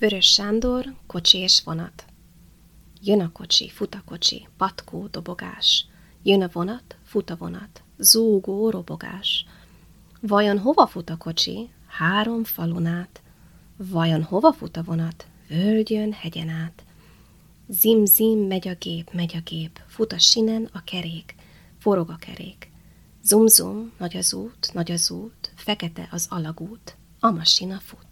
Vörös Sándor, kocsi és vonat. Jön a kocsi, fut a kocsi, patkó, dobogás. Jön a vonat, fut a vonat, zúgó, robogás. Vajon hova fut a kocsi? Három falun át. Vajon hova fut a vonat? Völgyön, hegyen át. Zim-zim megy a gép, megy a gép, fut a sinen a kerék, forog a kerék. Zum-zum, nagy az út, nagy az út, fekete az alagút, a masina fut.